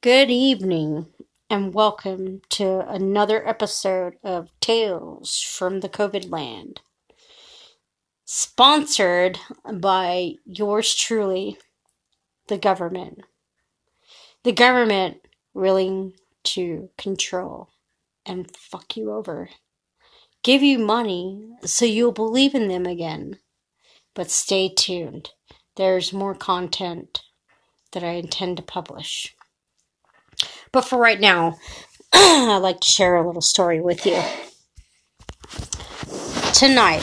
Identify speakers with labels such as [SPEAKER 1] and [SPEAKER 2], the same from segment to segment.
[SPEAKER 1] Good evening, and welcome to another episode of Tales from the COVID Land. Sponsored by yours truly, the government. The government willing to control and fuck you over. Give you money so you'll believe in them again. But stay tuned. There's more content that I intend to publish. But for right now, I'd like to share a little story with you. Tonight,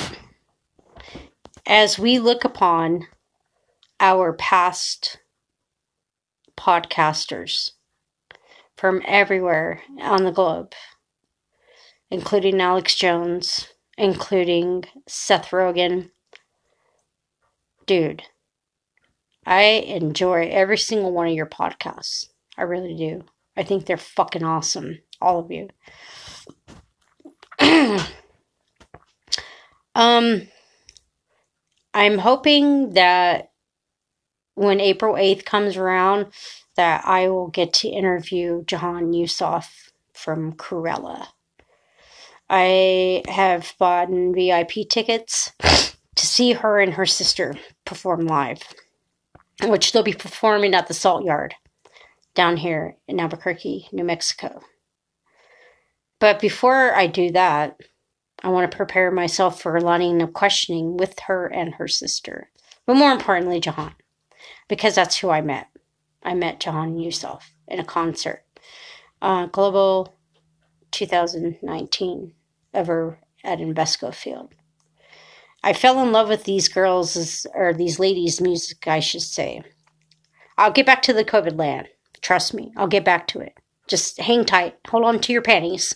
[SPEAKER 1] as we look upon our past podcasters from everywhere on the globe, including Alex Jones, including Seth Rogen. Dude, I enjoy every single one of your podcasts. I really do. I think they're fucking awesome. All of you. um, I'm hoping that when April 8th comes around, that I will get to interview Jahan Yousaf from Krewella. I have bought VIP tickets to see her and her sister perform live, which they'll be performing at the Salt Yard down here in Albuquerque, New Mexico. But before I do that, I want to prepare myself for a line of questioning with her and her sister. But more importantly, Jahan, because that's who I met. I met Jahan Yousaf in a concert, uh, Global 2019, ever at Invesco Field. I fell in love with these girls, or these ladies' music, I should say. I'll get back to the COVID land. Trust me, I'll get back to it. Just hang tight. Hold on to your panties.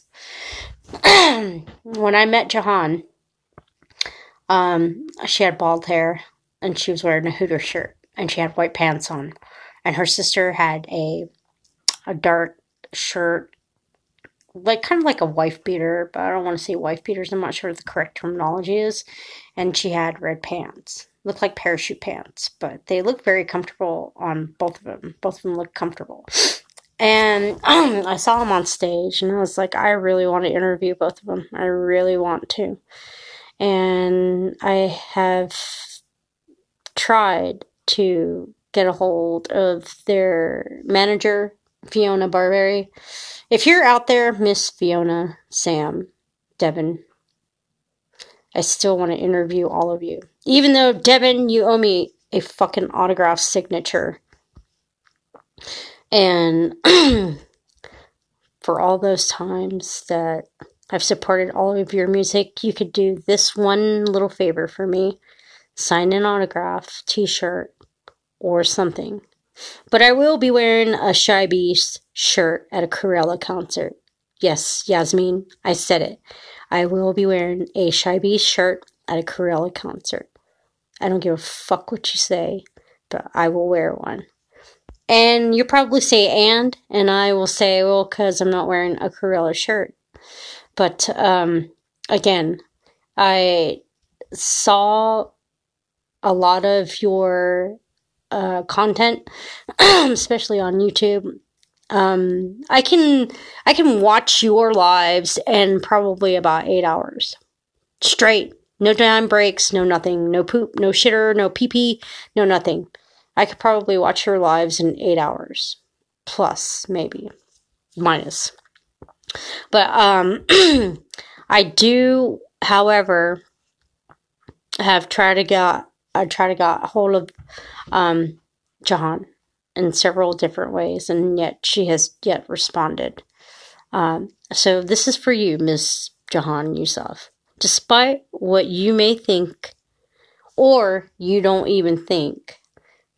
[SPEAKER 1] when I met Jahan, um, she had bald hair and she was wearing a Hooter shirt and she had white pants on. And her sister had a a dark shirt, like kind of like a wife beater, but I don't want to say wife beaters. I'm not sure what the correct terminology is. And she had red pants look like parachute pants, but they look very comfortable on both of them. Both of them look comfortable. And um, I saw them on stage, and I was like, I really want to interview both of them. I really want to. And I have tried to get a hold of their manager, Fiona Barbary. If you're out there, Miss Fiona, Sam, Devin, I still want to interview all of you. Even though, Devin, you owe me a fucking autograph signature. And for all those times that I've supported all of your music, you could do this one little favor for me sign an autograph, t shirt, or something. But I will be wearing a Shy Beast shirt at a Krewella concert. Yes, Yasmine, I said it. I will be wearing a Shy Beast shirt at a Krewella concert. I don't give a fuck what you say, but I will wear one. And you probably say and, and I will say, well, because I'm not wearing a Krewella shirt. But um, again, I saw a lot of your uh, content, especially on YouTube, um, I can I can watch your lives in probably about eight hours straight. No time breaks, no nothing, no poop, no shitter, no pee pee, no nothing. I could probably watch your lives in eight hours, plus maybe minus. But um, I do, however, have tried to get I try to get hold of um, John in several different ways, and yet she has yet responded. Um, so this is for you, Miss Jahan Yousaf. Despite what you may think, or you don't even think,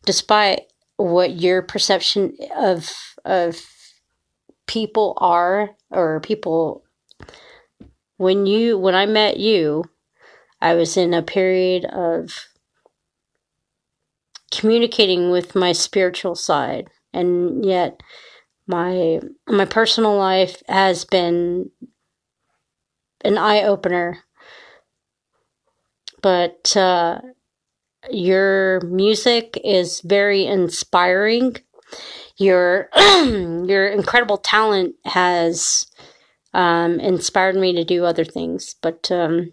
[SPEAKER 1] despite what your perception of of people are or people when you when I met you, I was in a period of communicating with my spiritual side. And yet my my personal life has been an eye opener but uh, your music is very inspiring your your incredible talent has um, inspired me to do other things. But um,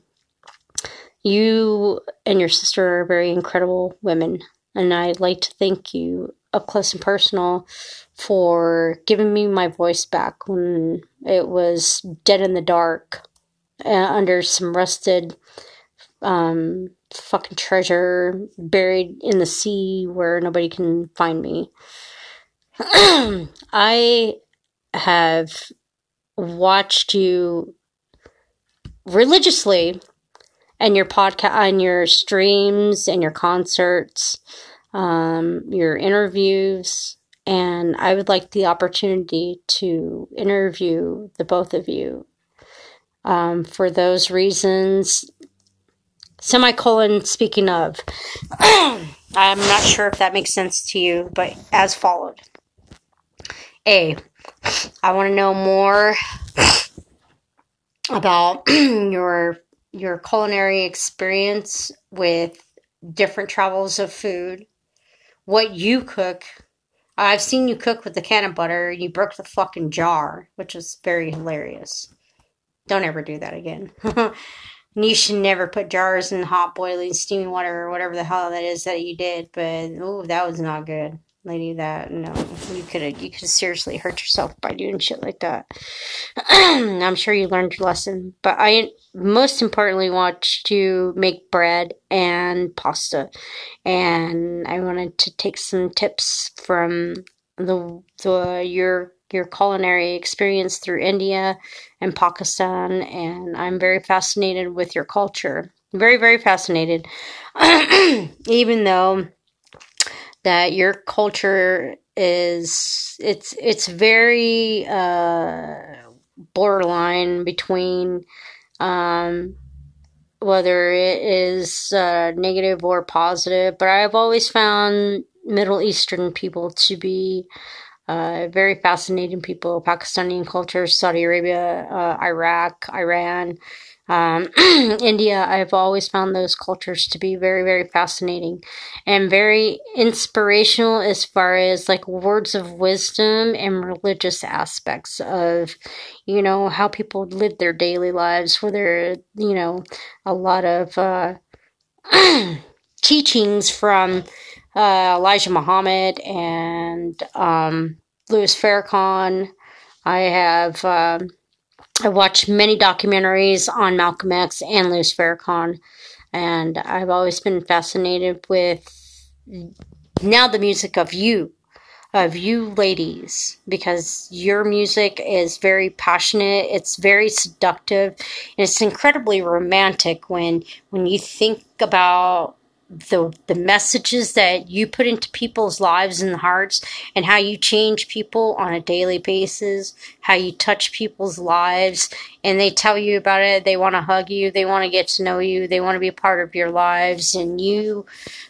[SPEAKER 1] you and your sister are very incredible women, and I'd like to thank you up close and personal for giving me my voice back when it was dead in the dark uh, under some rusted um, fucking treasure buried in the sea where nobody can find me. I have watched you religiously and your podcast and your streams and your concerts um, your interviews and i would like the opportunity to interview the both of you um, for those reasons semicolon speaking of i'm not sure if that makes sense to you but as followed a I want to know more about your your culinary experience with different travels of food, what you cook. I've seen you cook with the can of butter. You broke the fucking jar, which was very hilarious. Don't ever do that again. you should never put jars in hot boiling steaming water or whatever the hell that is that you did, but oh, that was not good. Lady that no you could have you could seriously hurt yourself by doing shit like that. I'm sure you learned your lesson but i most importantly watched you make bread and pasta and i wanted to take some tips from the, the your your culinary experience through india and pakistan and i'm very fascinated with your culture very very fascinated even though that your culture is it's it's very uh, borderline between um, whether it is uh, negative or positive. But I've always found Middle Eastern people to be uh, very fascinating people. Pakistani culture, Saudi Arabia, uh, Iraq, Iran, um, India, I've always found those cultures to be very, very fascinating and very inspirational as far as like words of wisdom and religious aspects of, you know, how people live their daily lives, where there, you know, a lot of uh, teachings from uh, Elijah Muhammad and um, Louis Farrakhan. I have. Um, I watched many documentaries on Malcolm X and Louis Farrakhan, and I've always been fascinated with now the music of you, of you ladies, because your music is very passionate, it's very seductive, and it's incredibly romantic when when you think about the the messages that you put into people's lives and hearts and how you change people on a daily basis how you touch people's lives and they tell you about it they want to hug you they want to get to know you they want to be a part of your lives and you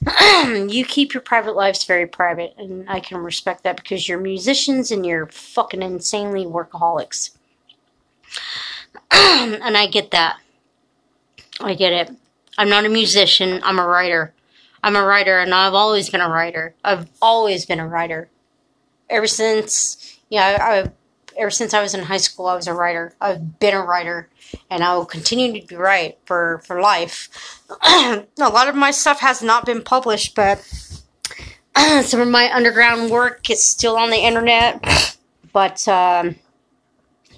[SPEAKER 1] you keep your private lives very private and I can respect that because you're musicians and you're fucking insanely workaholics. And I get that. I get it I'm not a musician, I'm a writer. I'm a writer and I've always been a writer. I've always been a writer. Ever since, yeah, I, ever since I was in high school, I was a writer. I've been a writer and I will continue to be write for, for life. a lot of my stuff has not been published, but some of my underground work is still on the internet. But um,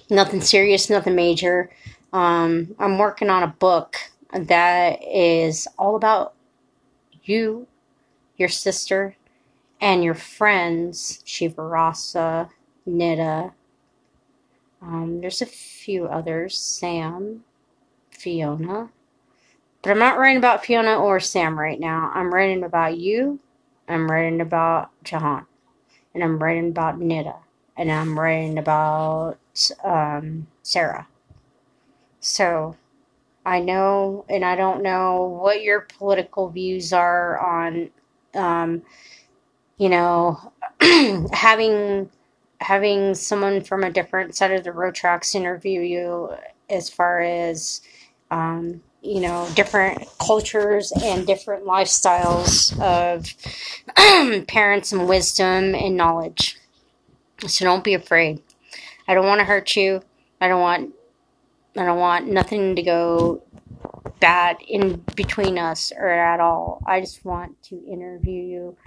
[SPEAKER 1] nothing serious, nothing major. Um, I'm working on a book that is all about you, your sister, and your friends, Shivarasa, Nita. Um, there's a few others, Sam, Fiona. But I'm not writing about Fiona or Sam right now. I'm writing about you. I'm writing about Jahan. And I'm writing about Nita. And I'm writing about um, Sarah. So I know, and I don't know what your political views are on, um, you know, having having someone from a different side of the road tracks interview you as far as um, you know different cultures and different lifestyles of parents and wisdom and knowledge So don't be afraid. I don't want to hurt you. I don't want I don't want nothing to go bad in between us or at all. I just want to interview you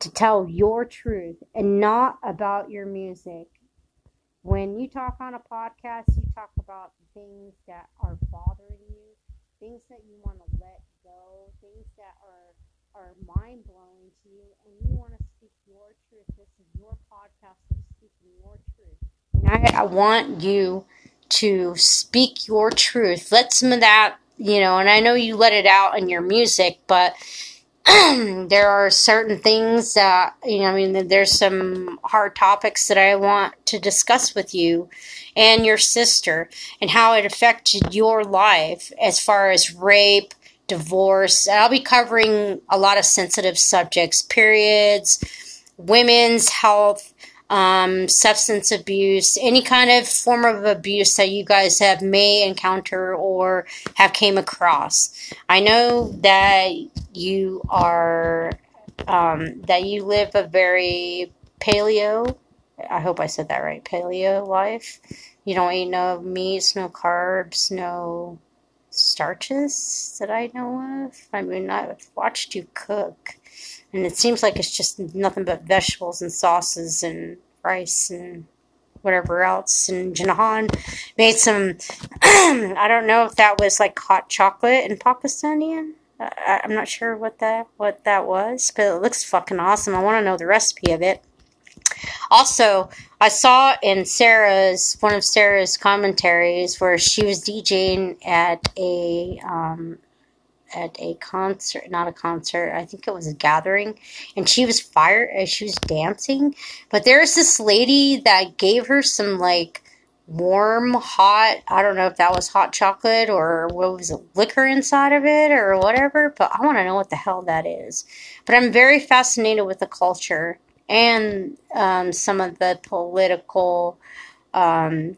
[SPEAKER 1] to tell your truth and not about your music. When you talk on a podcast, you talk about things that are bothering you, things that you want to let go, things that are are mind blowing to you, and you want to speak your truth. This is your podcast of speaking your truth. And I, I want you to speak your truth. Let some of that, you know, and I know you let it out in your music, but there are certain things that, you know, I mean, there's some hard topics that I want to discuss with you and your sister and how it affected your life as far as rape, divorce. I'll be covering a lot of sensitive subjects, periods, women's health, um, substance abuse, any kind of form of abuse that you guys have may encounter or have came across. I know that you are um, that you live a very paleo. I hope I said that right. Paleo life. You don't eat no meats, no carbs, no starches that I know of. I mean, I've watched you cook, and it seems like it's just nothing but vegetables and sauces and rice and whatever else. And Jahan made some, I don't know if that was like hot chocolate in Pakistani. I, I'm not sure what that what that was, but it looks fucking awesome. I want to know the recipe of it. Also, I saw in Sarah's one of Sarah's commentaries where she was DJing at a um, at a concert, not a concert. I think it was a gathering, and she was fire. Uh, she was dancing, but there's this lady that gave her some like warm, hot. I don't know if that was hot chocolate or what was it, liquor inside of it or whatever. But I want to know what the hell that is. But I'm very fascinated with the culture and um, some of the political um,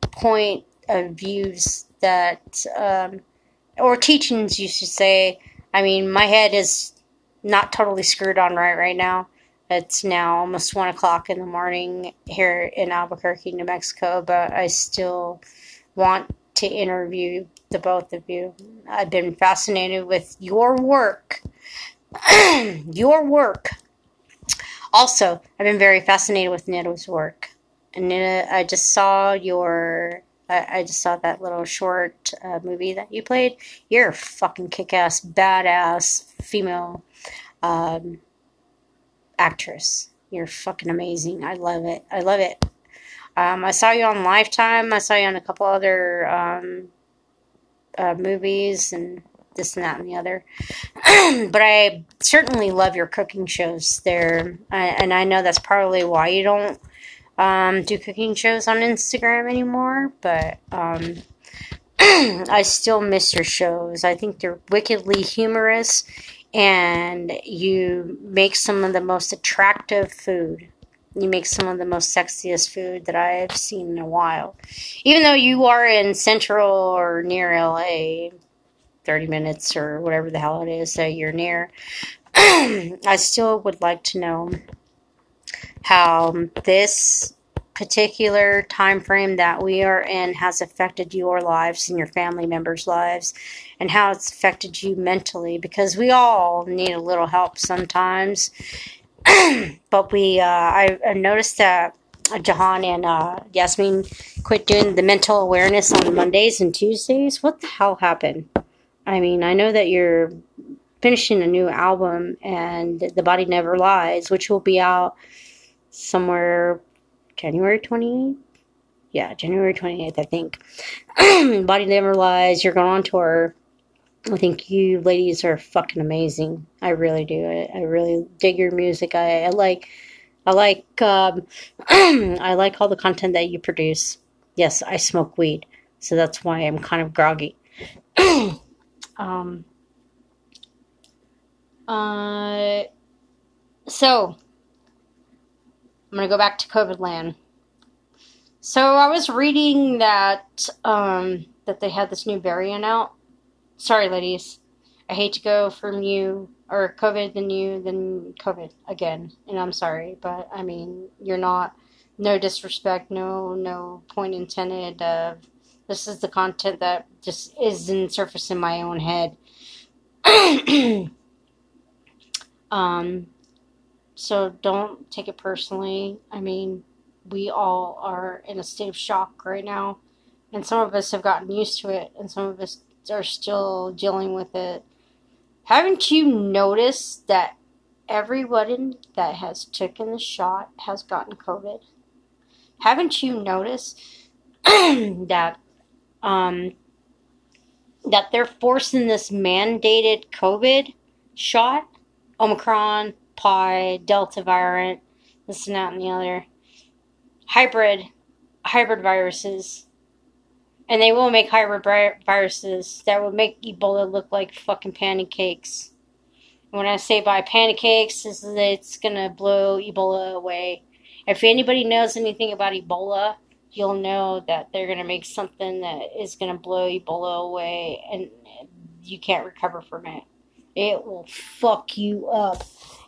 [SPEAKER 1] point of views that, um, or teachings, you should say. I mean, my head is not totally screwed on right right now. It's now almost one o'clock in the morning here in Albuquerque, New Mexico, but I still want to interview the both of you. I've been fascinated with your work. your work also, I've been very fascinated with Nito's work. And Nita, I just saw your, I, I just saw that little short uh, movie that you played. You're a fucking kick ass, badass female um, actress. You're fucking amazing. I love it. I love it. Um, I saw you on Lifetime. I saw you on a couple other um, uh, movies and this and that and the other. but I certainly love your cooking shows there, and I know that's probably why you don't um, do cooking shows on Instagram anymore. But um, I still miss your shows. I think they're wickedly humorous, and you make some of the most attractive food. You make some of the most sexiest food that I've seen in a while. Even though you are in Central or near LA, 30 minutes or whatever the hell it is that you're near, I still would like to know how this particular time frame that we are in has affected your lives and your family members' lives and how it's affected you mentally because we all need a little help sometimes. but we, uh, I, I noticed that Jahan and uh, Yasmine quit doing the mental awareness on Mondays and Tuesdays. What the hell happened? I mean, I know that you're finishing a new album and The Body Never Lies, which will be out somewhere January 28th. Yeah, January 28th, I think. Body Never Lies, you're going on tour. I think you ladies are fucking amazing. I really do. I, I really dig your music. I, I like, I like, um, I like all the content that you produce. Yes, I smoke weed, so that's why I'm kind of groggy. Um, uh, so, I'm going to go back to COVID land. So, I was reading that, um, that they had this new variant out. Sorry, ladies. I hate to go from you or COVID than you than COVID again, and I'm sorry, but I mean you're not. No disrespect, no no point intended. Of this is the content that just isn't surface in my own head. um, so don't take it personally. I mean, we all are in a state of shock right now, and some of us have gotten used to it, and some of us are still dealing with it. Haven't you noticed that everyone that has taken the shot has gotten COVID? Haven't you noticed that um, that they're forcing this mandated COVID shot, Omicron, Pi, Delta variant, this and that and the other, hybrid, hybrid viruses, and they will make hybrid viruses that will make Ebola look like fucking pancakes. And when I say by pancakes, is that it's gonna blow Ebola away. If anybody knows anything about Ebola, you'll know that they're gonna make something that is gonna blow Ebola away, and you can't recover from it. It will fuck you up.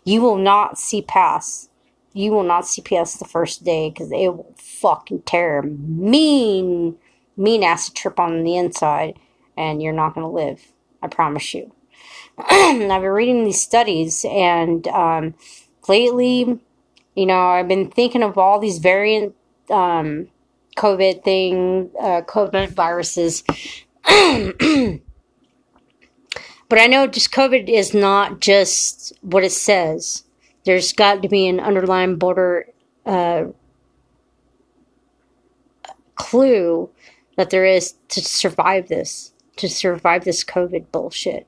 [SPEAKER 1] You will not see past. You will not see past the first day because it will fucking tear mean mean acid trip on the inside, and you're not to live. I promise you. I've been reading these studies, and um, lately, you know, I've been thinking of all these variant um, COVID thing, uh, COVID viruses. but I know just COVID is not just what it says. There's got to be an underlying border uh, clue that there is to survive this, to survive this COVID bullshit.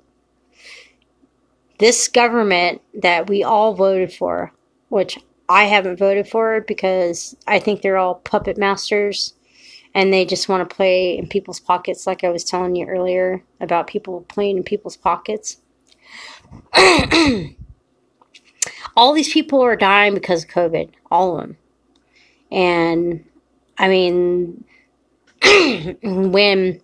[SPEAKER 1] This government that we all voted for, which I haven't voted for because I think they're all puppet masters and they just want to play in people's pockets, like I was telling you earlier about people playing in people's pockets. all these people are dying because of COVID, all of them. And I mean, when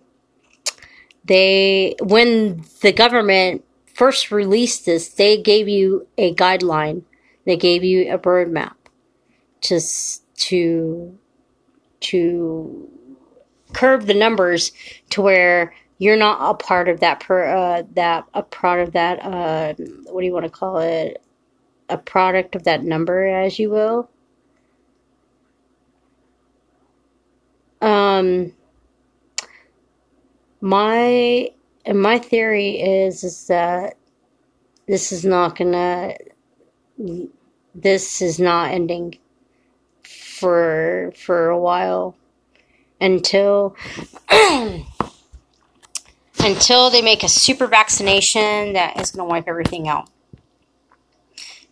[SPEAKER 1] they when the government first released this, they gave you a guideline. They gave you a roadmap to to to curb the numbers to where you're not a part of that per uh, that a part of that uh, what do you want to call it? A product of that number as you will. Um, my and my theory is is that this is not gonna this is not ending for for a while until until they make a super vaccination that is going to wipe everything out.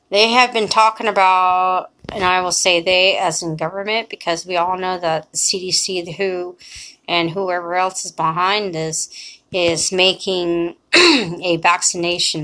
[SPEAKER 1] They have been talking about and I will say they as in government because we all know that the CDC, the WHO, and whoever else is behind this is making a vaccination